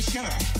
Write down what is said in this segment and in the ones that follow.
Commissioner.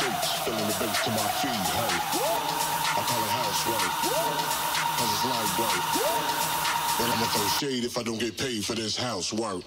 shakes, feeling the bass to my feet, hey. I call it house way, cause it's light right? And I'ma throw shade if I don't get paid for this housework.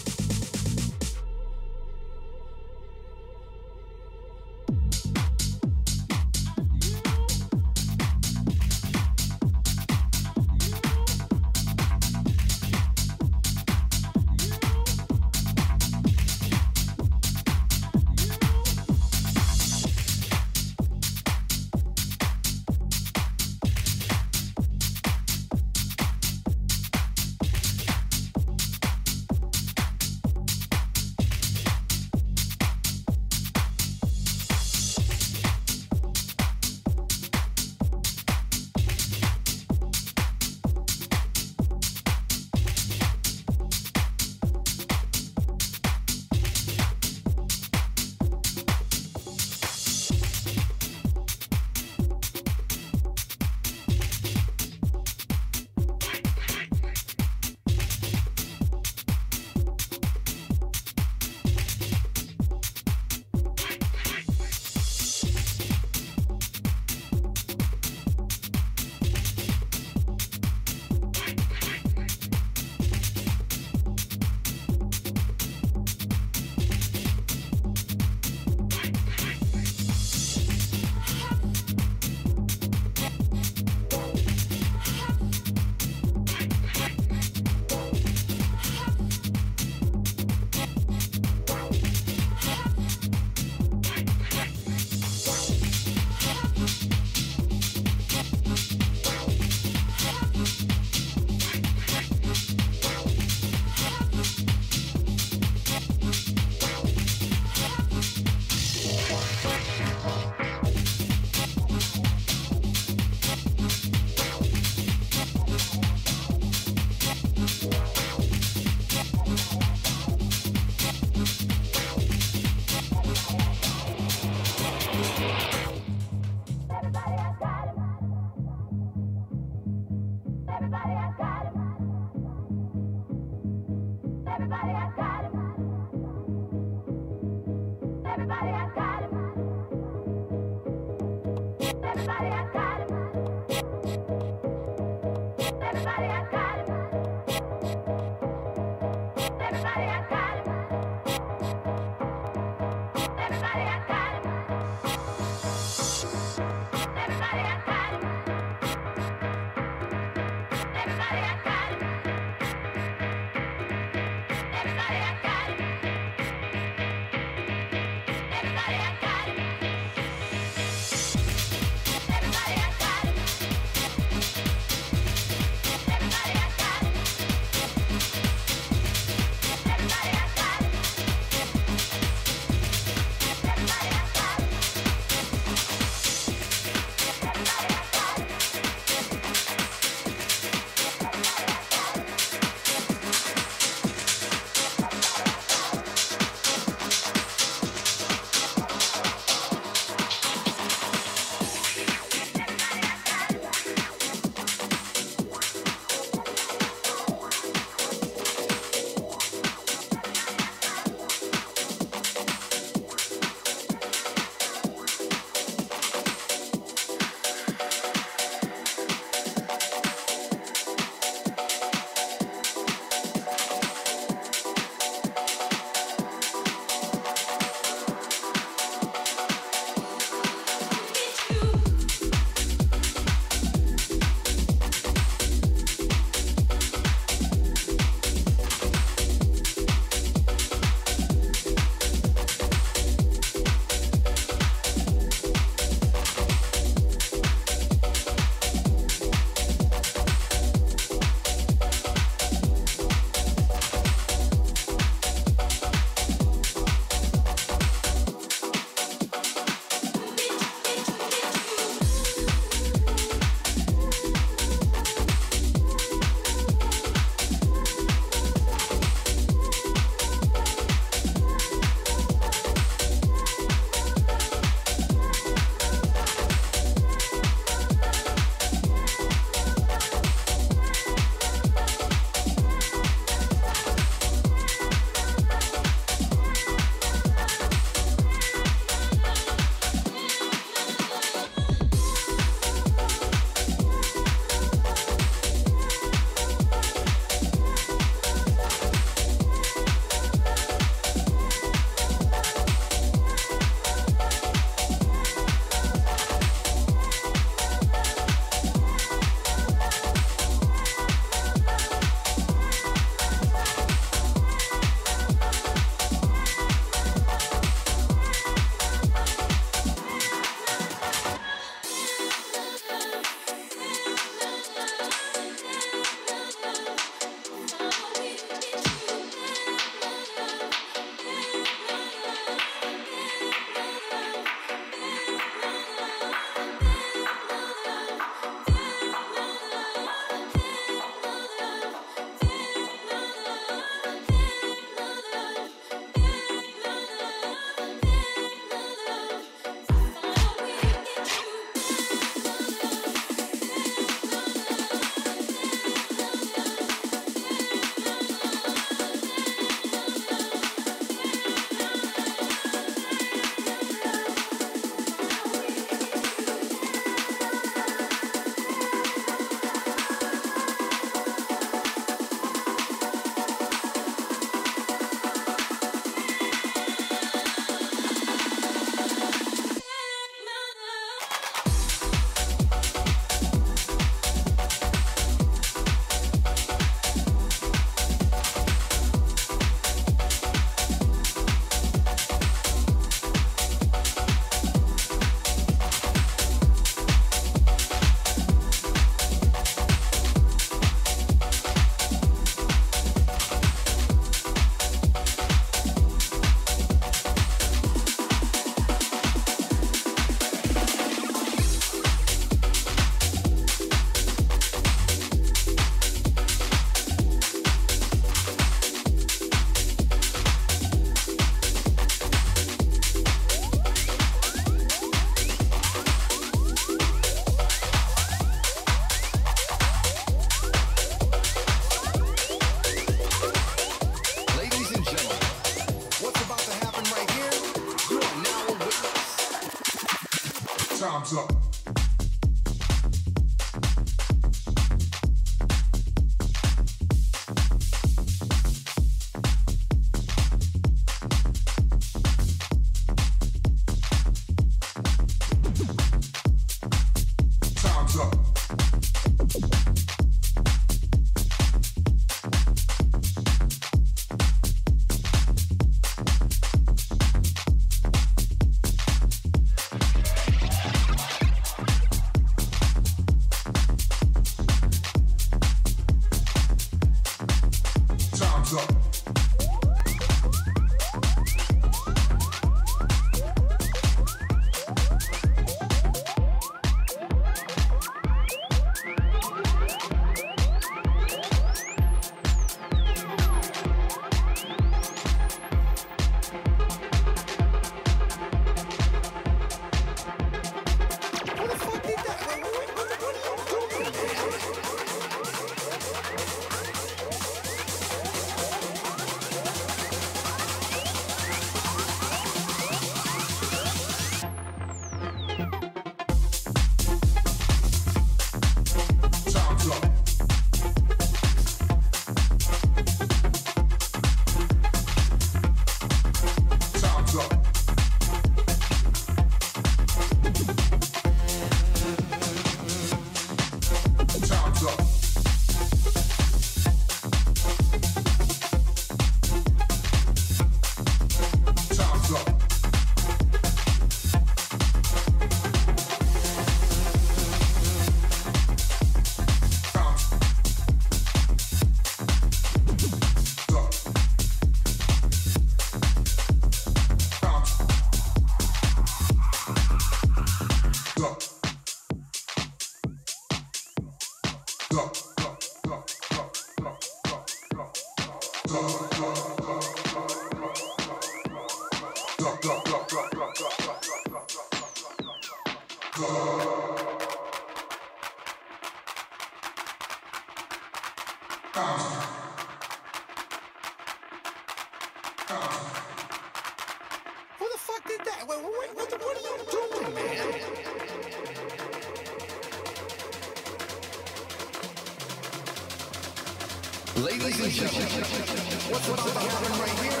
what's about to happen right here,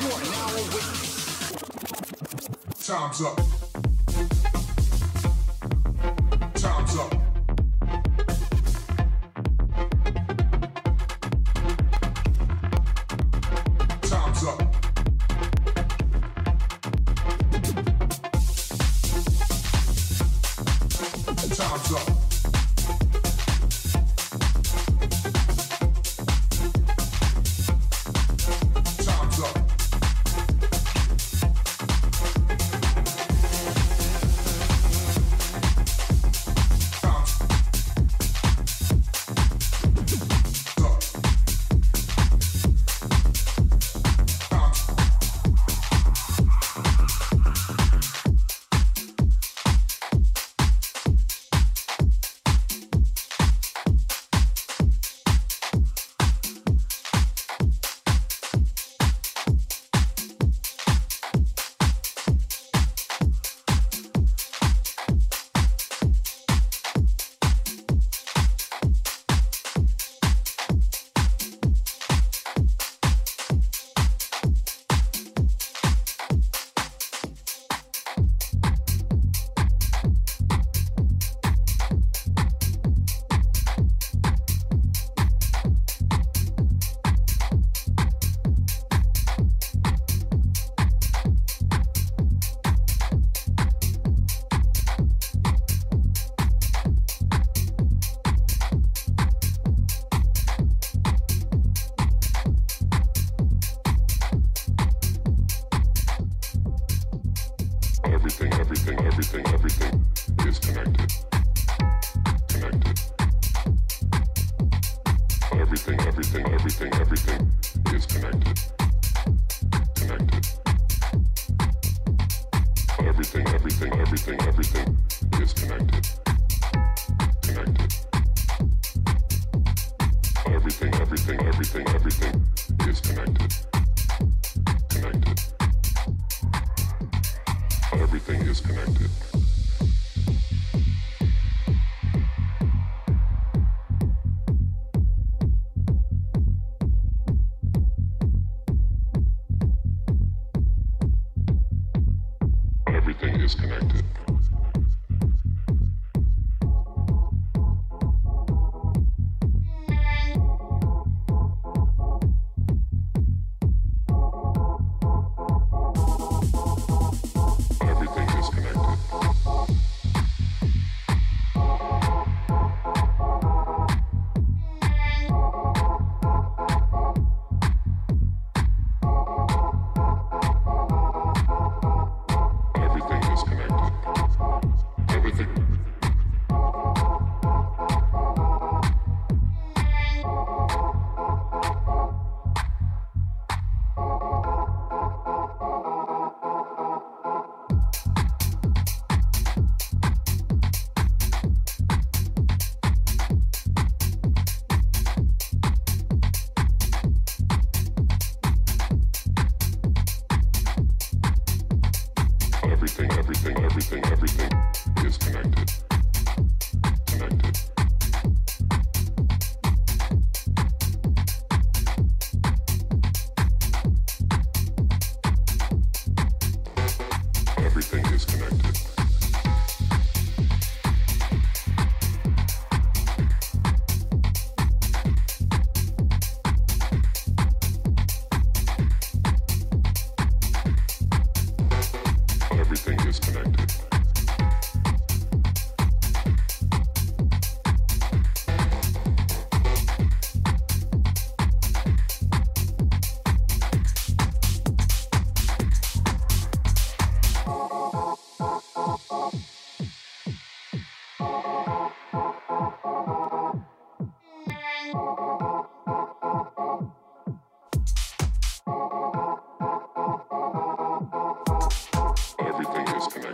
you are now a. Time's up.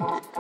Thank you.